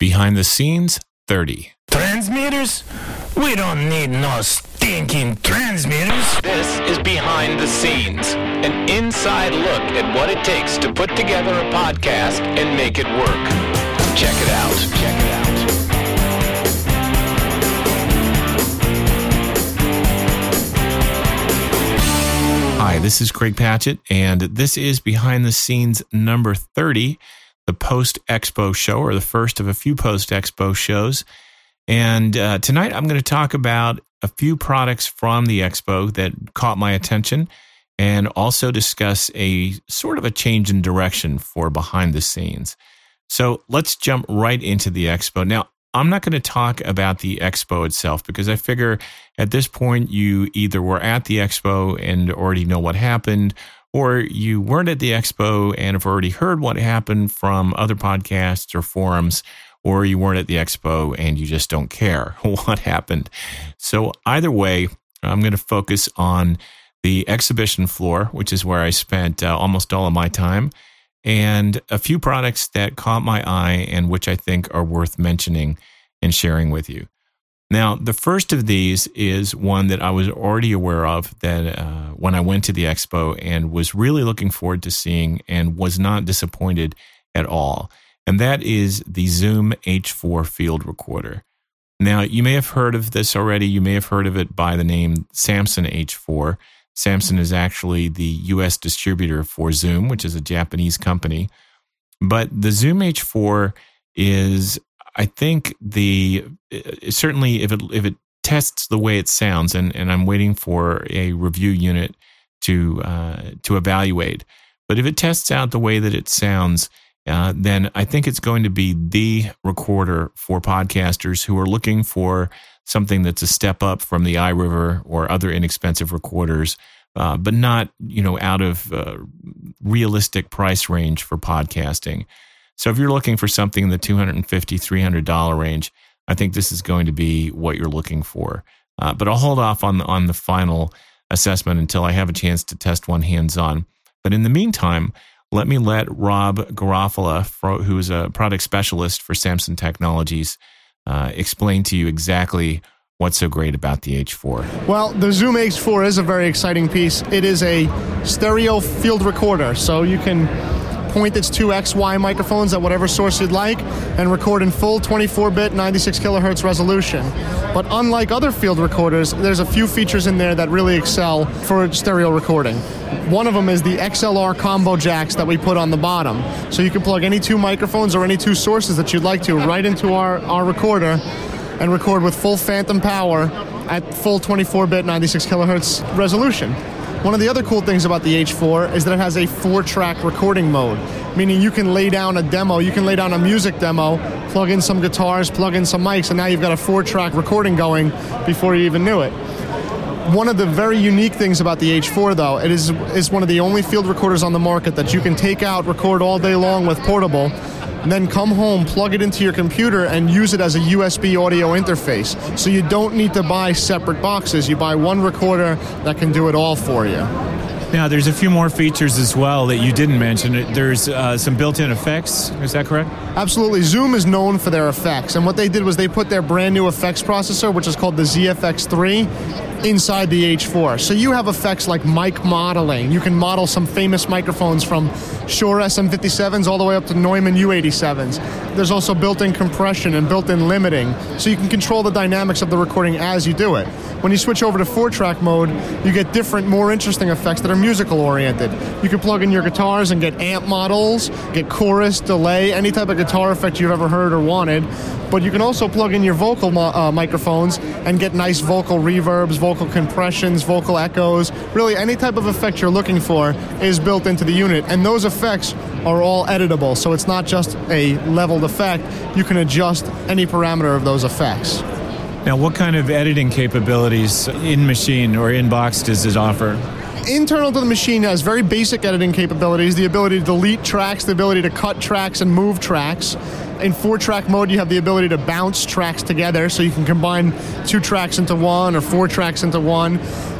Behind the Scenes 30. Transmitters? We don't need no stinking transmitters. This is Behind the Scenes, an inside look at what it takes to put together a podcast and make it work. Check it out. Check it out. Hi, this is Craig Patchett, and this is Behind the Scenes number 30, the post expo show, or the first of a few post expo shows. And uh, tonight I'm going to talk about a few products from the expo that caught my attention and also discuss a sort of a change in direction for behind the scenes. So let's jump right into the expo. Now, I'm not going to talk about the expo itself because I figure at this point you either were at the expo and already know what happened, or you weren't at the expo and have already heard what happened from other podcasts or forums, or you weren't at the expo and you just don't care what happened. So, either way, I'm going to focus on the exhibition floor, which is where I spent uh, almost all of my time and a few products that caught my eye and which I think are worth mentioning and sharing with you. Now, the first of these is one that I was already aware of that uh, when I went to the expo and was really looking forward to seeing and was not disappointed at all. And that is the Zoom H4 field recorder. Now, you may have heard of this already. You may have heard of it by the name Samson H4. Samson is actually the US distributor for Zoom, which is a Japanese company. But the Zoom H4 is, I think, the certainly if it if it tests the way it sounds, and, and I'm waiting for a review unit to uh, to evaluate. But if it tests out the way that it sounds, uh, then I think it's going to be the recorder for podcasters who are looking for something that's a step up from the iRiver or other inexpensive recorders, uh, but not you know out of uh, realistic price range for podcasting. So if you're looking for something in the $250, 300 dollar range, I think this is going to be what you're looking for. Uh, but I'll hold off on on the final assessment until I have a chance to test one hands on. But in the meantime, let me let Rob Garofalo, who is a product specialist for Samson Technologies, uh, explain to you exactly what's so great about the H4. Well, the Zoom H4 is a very exciting piece. It is a stereo field recorder, so you can point its two XY microphones at whatever source you'd like and record in full 24 bit 96 kilohertz resolution. But unlike other field recorders, there's a few features in there that really excel for stereo recording. One of them is the XLR combo jacks that we put on the bottom. So you can plug any two microphones or any two sources that you'd like to right into our, our recorder and record with full phantom power at full 24 bit 96 kilohertz resolution. One of the other cool things about the H4 is that it has a four track recording mode, meaning you can lay down a demo, you can lay down a music demo, plug in some guitars, plug in some mics, and now you've got a four track recording going before you even knew it. One of the very unique things about the H4, though, it is, is one of the only field recorders on the market that you can take out, record all day long with portable, and then come home, plug it into your computer, and use it as a USB audio interface. So you don't need to buy separate boxes. You buy one recorder that can do it all for you. Now, there's a few more features as well that you didn't mention. There's uh, some built in effects. Is that correct? Absolutely. Zoom is known for their effects. And what they did was they put their brand new effects processor, which is called the ZFX3, inside the H4. So you have effects like mic modeling. You can model some famous microphones from Shure SM57s all the way up to Neumann U87s. There's also built in compression and built in limiting. So you can control the dynamics of the recording as you do it. When you switch over to four track mode, you get different, more interesting effects that are musical oriented. You can plug in your guitars and get amp models, get chorus, delay, any type of guitar effect you've ever heard or wanted. But you can also plug in your vocal uh, microphones and get nice vocal reverbs, vocal compressions, vocal echoes. Really, any type of effect you're looking for is built into the unit. And those effects are all editable, so it's not just a leveled effect. You can adjust any parameter of those effects. Now, what kind of editing capabilities in machine or in box does it offer? internal to the machine has very basic editing capabilities the ability to delete tracks, the ability to cut tracks and move tracks. In four track mode, you have the ability to bounce tracks together, so you can combine two tracks into one or four tracks into one.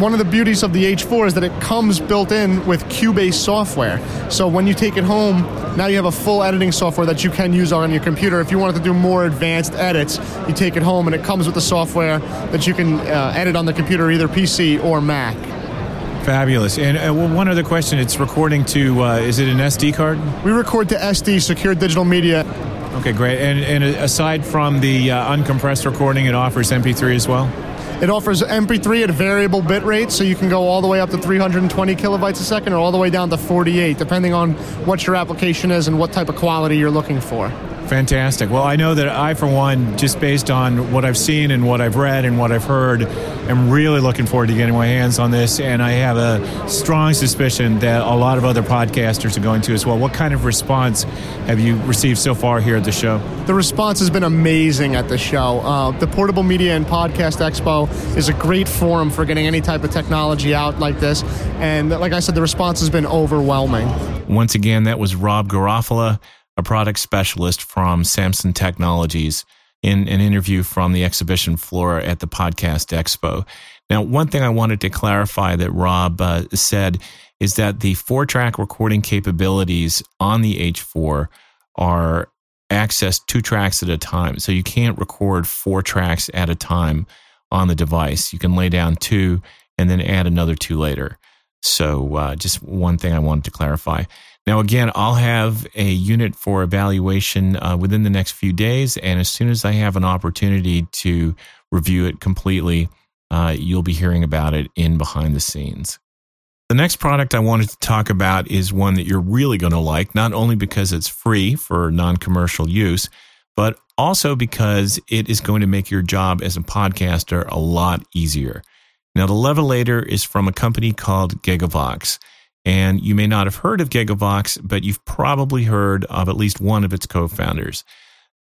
One of the beauties of the H4 is that it comes built in with Cubase software. So when you take it home, now you have a full editing software that you can use on your computer. If you wanted to do more advanced edits, you take it home and it comes with the software that you can uh, edit on the computer, either PC or Mac. Fabulous. And uh, well, one other question: It's recording to uh, is it an SD card? We record to SD, secure digital media. Okay, great. And, and aside from the uh, uncompressed recording, it offers MP3 as well. It offers MP3 at variable bit rate, so you can go all the way up to 320 kilobytes a second or all the way down to 48, depending on what your application is and what type of quality you're looking for. Fantastic. Well, I know that I, for one, just based on what I've seen and what I've read and what I've heard, am really looking forward to getting my hands on this. And I have a strong suspicion that a lot of other podcasters are going to as well. What kind of response have you received so far here at the show? The response has been amazing at the show. Uh, the Portable Media and Podcast Expo is a great forum for getting any type of technology out like this. And like I said, the response has been overwhelming. Once again, that was Rob Garofalo a product specialist from Samson Technologies, in an interview from the exhibition floor at the Podcast Expo. Now, one thing I wanted to clarify that Rob uh, said is that the four track recording capabilities on the H4 are accessed two tracks at a time. So you can't record four tracks at a time on the device. You can lay down two and then add another two later. So, uh, just one thing I wanted to clarify. Now, again, I'll have a unit for evaluation uh, within the next few days. And as soon as I have an opportunity to review it completely, uh, you'll be hearing about it in behind the scenes. The next product I wanted to talk about is one that you're really going to like, not only because it's free for non commercial use, but also because it is going to make your job as a podcaster a lot easier. Now, the Levelator is from a company called Gigavox. And you may not have heard of Gigavox, but you've probably heard of at least one of its co founders.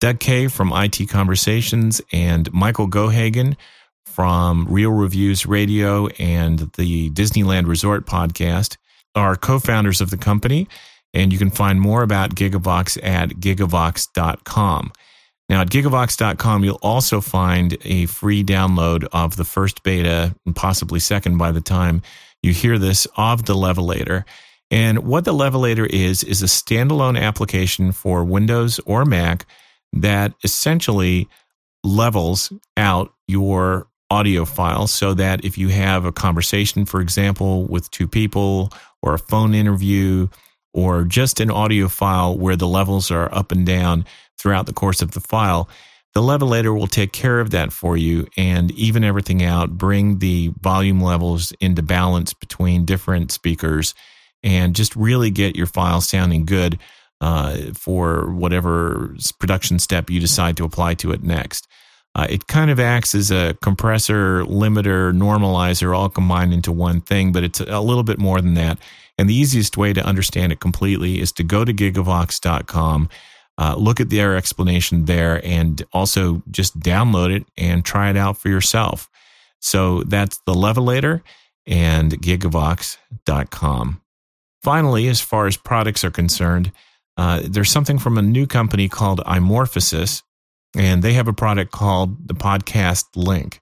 Doug Kaye from IT Conversations and Michael Geoghegan from Real Reviews Radio and the Disneyland Resort podcast are co founders of the company. And you can find more about Gigavox at gigavox.com. Now, at gigavox.com, you'll also find a free download of the first beta and possibly second by the time you hear this of the Levelator. And what the Levelator is, is a standalone application for Windows or Mac that essentially levels out your audio file so that if you have a conversation, for example, with two people or a phone interview or just an audio file where the levels are up and down throughout the course of the file, the levelator will take care of that for you and even everything out, bring the volume levels into balance between different speakers, and just really get your file sounding good uh, for whatever production step you decide to apply to it next. Uh, it kind of acts as a compressor, limiter, normalizer, all combined into one thing, but it's a little bit more than that. And the easiest way to understand it completely is to go to gigavox.com uh, look at their explanation there and also just download it and try it out for yourself. So that's the Levelator and gigavox.com. Finally, as far as products are concerned, uh, there's something from a new company called Imorphosis, and they have a product called the Podcast Link.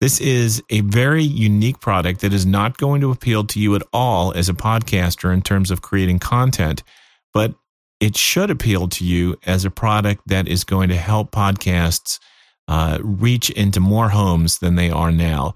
This is a very unique product that is not going to appeal to you at all as a podcaster in terms of creating content, but it should appeal to you as a product that is going to help podcasts uh, reach into more homes than they are now.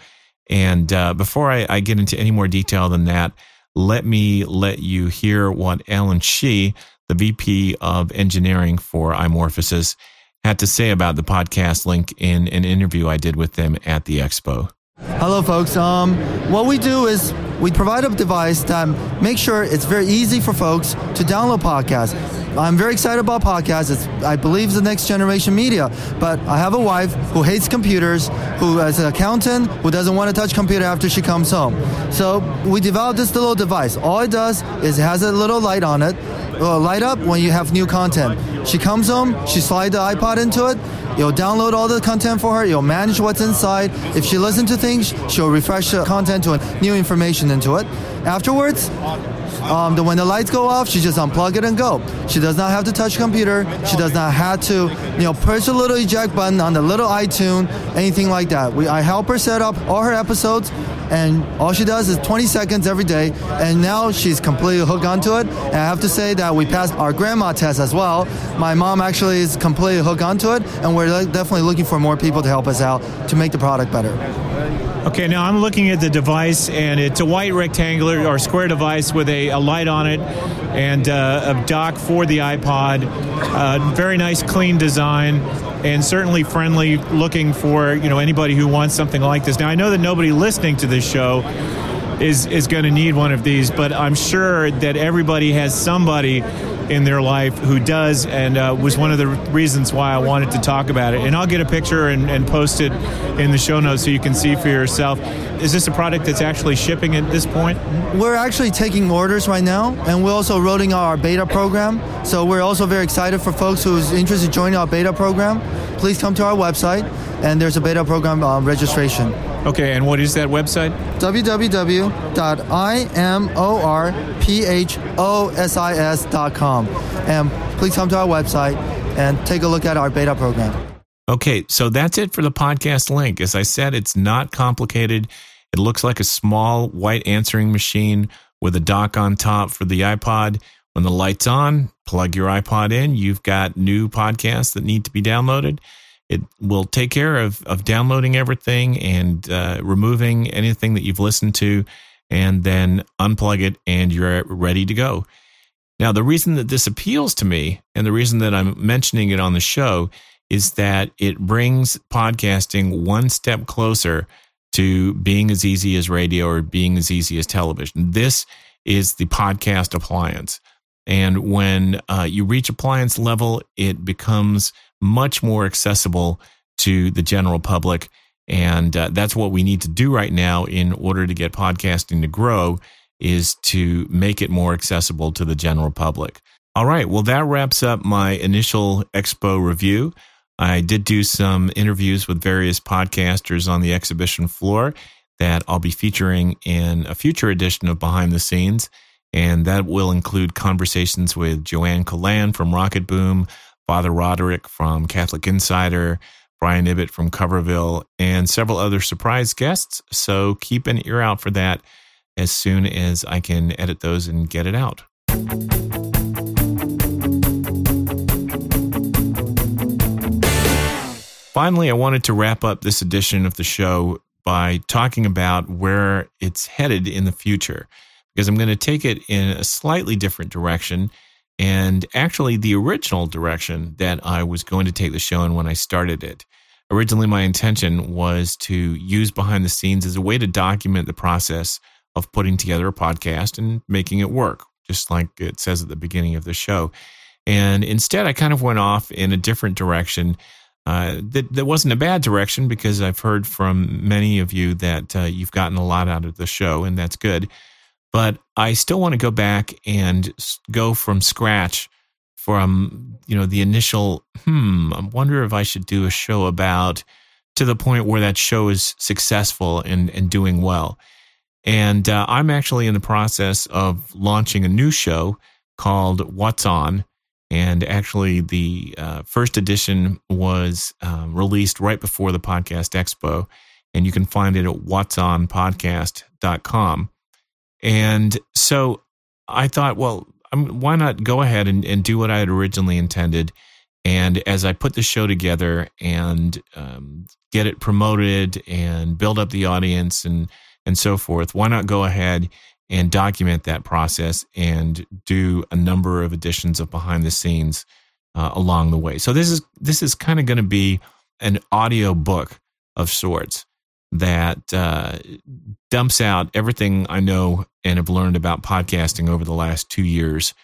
And uh, before I, I, get into any more detail than that, let me let you hear what Alan Shih, the VP of Engineering for Imorphosis, had to say about the podcast link in an interview I did with them at the expo. Hello, folks. Um, what we do is we provide a device that makes sure it's very easy for folks to download podcasts. I'm very excited about podcasts. It's, I believe it's the next generation media. But I have a wife who hates computers, who is an accountant, who doesn't want to touch computer after she comes home. So we developed this little device. All it does is it has a little light on it, uh, light up when you have new content. She comes home, she slides the iPod into it, you'll download all the content for her. you'll manage what's inside. If she listens to things, she'll refresh the content to new information into it. Afterwards, um, the, when the lights go off, she just unplug it and go. She does not have to touch computer. She does not have to, you know, push a little eject button on the little iTunes, anything like that. We, I help her set up all her episodes, and all she does is 20 seconds every day, and now she's completely hooked onto it. And I have to say that we passed our grandma test as well. My mom actually is completely hooked onto it, and we're definitely looking for more people to help us out to make the product better. Okay, now I'm looking at the device, and it's a white rectangular or square device with a, a light on it and uh, a dock for the iPod. Uh, very nice, clean design, and certainly friendly looking for you know anybody who wants something like this. Now I know that nobody listening to this show is is going to need one of these, but I'm sure that everybody has somebody in their life who does, and uh, was one of the reasons why I wanted to talk about it. And I'll get a picture and, and post it in the show notes so you can see for yourself. Is this a product that's actually shipping at this point? We're actually taking orders right now, and we're also rolling out our beta program. So we're also very excited for folks who's interested in joining our beta program. Please come to our website, and there's a beta program uh, registration. Okay, and what is that website? www.imorphosis.com. And please come to our website and take a look at our beta program. Okay, so that's it for the podcast link. As I said, it's not complicated. It looks like a small white answering machine with a dock on top for the iPod. When the light's on, plug your iPod in. You've got new podcasts that need to be downloaded. It will take care of, of downloading everything and uh, removing anything that you've listened to, and then unplug it, and you're ready to go. Now, the reason that this appeals to me, and the reason that I'm mentioning it on the show, is that it brings podcasting one step closer to being as easy as radio or being as easy as television. This is the podcast appliance. And when uh, you reach appliance level, it becomes much more accessible to the general public. And uh, that's what we need to do right now in order to get podcasting to grow is to make it more accessible to the general public. All right. Well, that wraps up my initial expo review. I did do some interviews with various podcasters on the exhibition floor that I'll be featuring in a future edition of Behind the Scenes. And that will include conversations with Joanne Colan from Rocket Boom, Father Roderick from Catholic Insider, Brian Ibbott from Coverville, and several other surprise guests. So keep an ear out for that as soon as I can edit those and get it out. Finally, I wanted to wrap up this edition of the show by talking about where it's headed in the future, because I'm going to take it in a slightly different direction and actually the original direction that I was going to take the show in when I started it. Originally, my intention was to use behind the scenes as a way to document the process of putting together a podcast and making it work, just like it says at the beginning of the show. And instead, I kind of went off in a different direction uh, that, that wasn't a bad direction because I've heard from many of you that uh, you've gotten a lot out of the show, and that's good. But I still want to go back and go from scratch from you know the initial. Hmm, I wonder if I should do a show about to the point where that show is successful and and doing well. And uh, I'm actually in the process of launching a new show called What's On and actually, the uh, first edition was um, released right before the Podcast Expo. And you can find it at whatsonpodcast.com. And so I thought, well, I'm, why not go ahead and, and do what I had originally intended? And as I put the show together and um, get it promoted and build up the audience and and so forth, why not go ahead and document that process and do a number of editions of behind the scenes uh, along the way. So this is this is kind of going to be an audio book of sorts that uh, dumps out everything I know and have learned about podcasting over the last two years.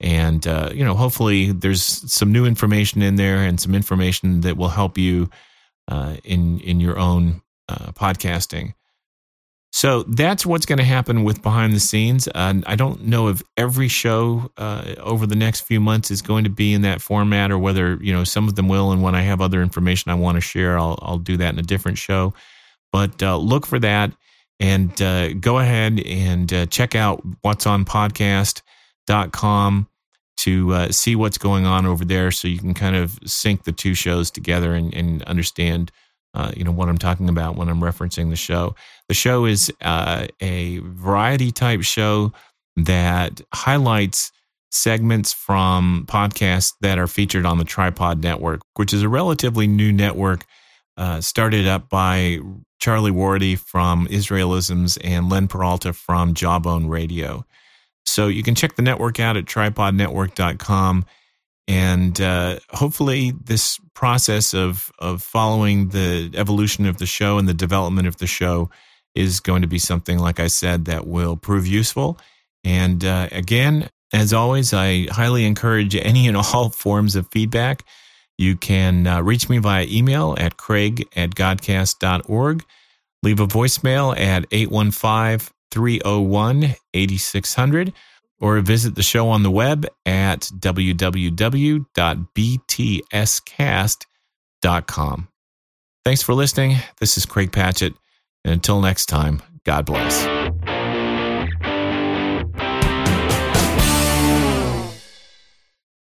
And uh, you know, hopefully, there's some new information in there and some information that will help you uh, in in your own uh, podcasting. So that's what's going to happen with behind the scenes. I don't know if every show uh, over the next few months is going to be in that format, or whether you know some of them will. And when I have other information I want to share, I'll I'll do that in a different show. But uh, look for that, and uh, go ahead and uh, check out what's on podcast.com to uh, see what's going on over there, so you can kind of sync the two shows together and, and understand uh, you know what I'm talking about when I'm referencing the show. The show is uh, a variety type show that highlights segments from podcasts that are featured on the Tripod Network, which is a relatively new network uh, started up by Charlie Wardy from Israelisms and Len Peralta from Jawbone Radio. So you can check the network out at tripodnetwork.com and uh, hopefully this process of of following the evolution of the show and the development of the show is going to be something like i said that will prove useful. And uh, again as always i highly encourage any and all forms of feedback you can uh, reach me via email at craig at godcast.org leave a voicemail at 815 301 8600 or visit the show on the web at www.btscast.com. Thanks for listening. This is Craig Patchett. And until next time, God bless.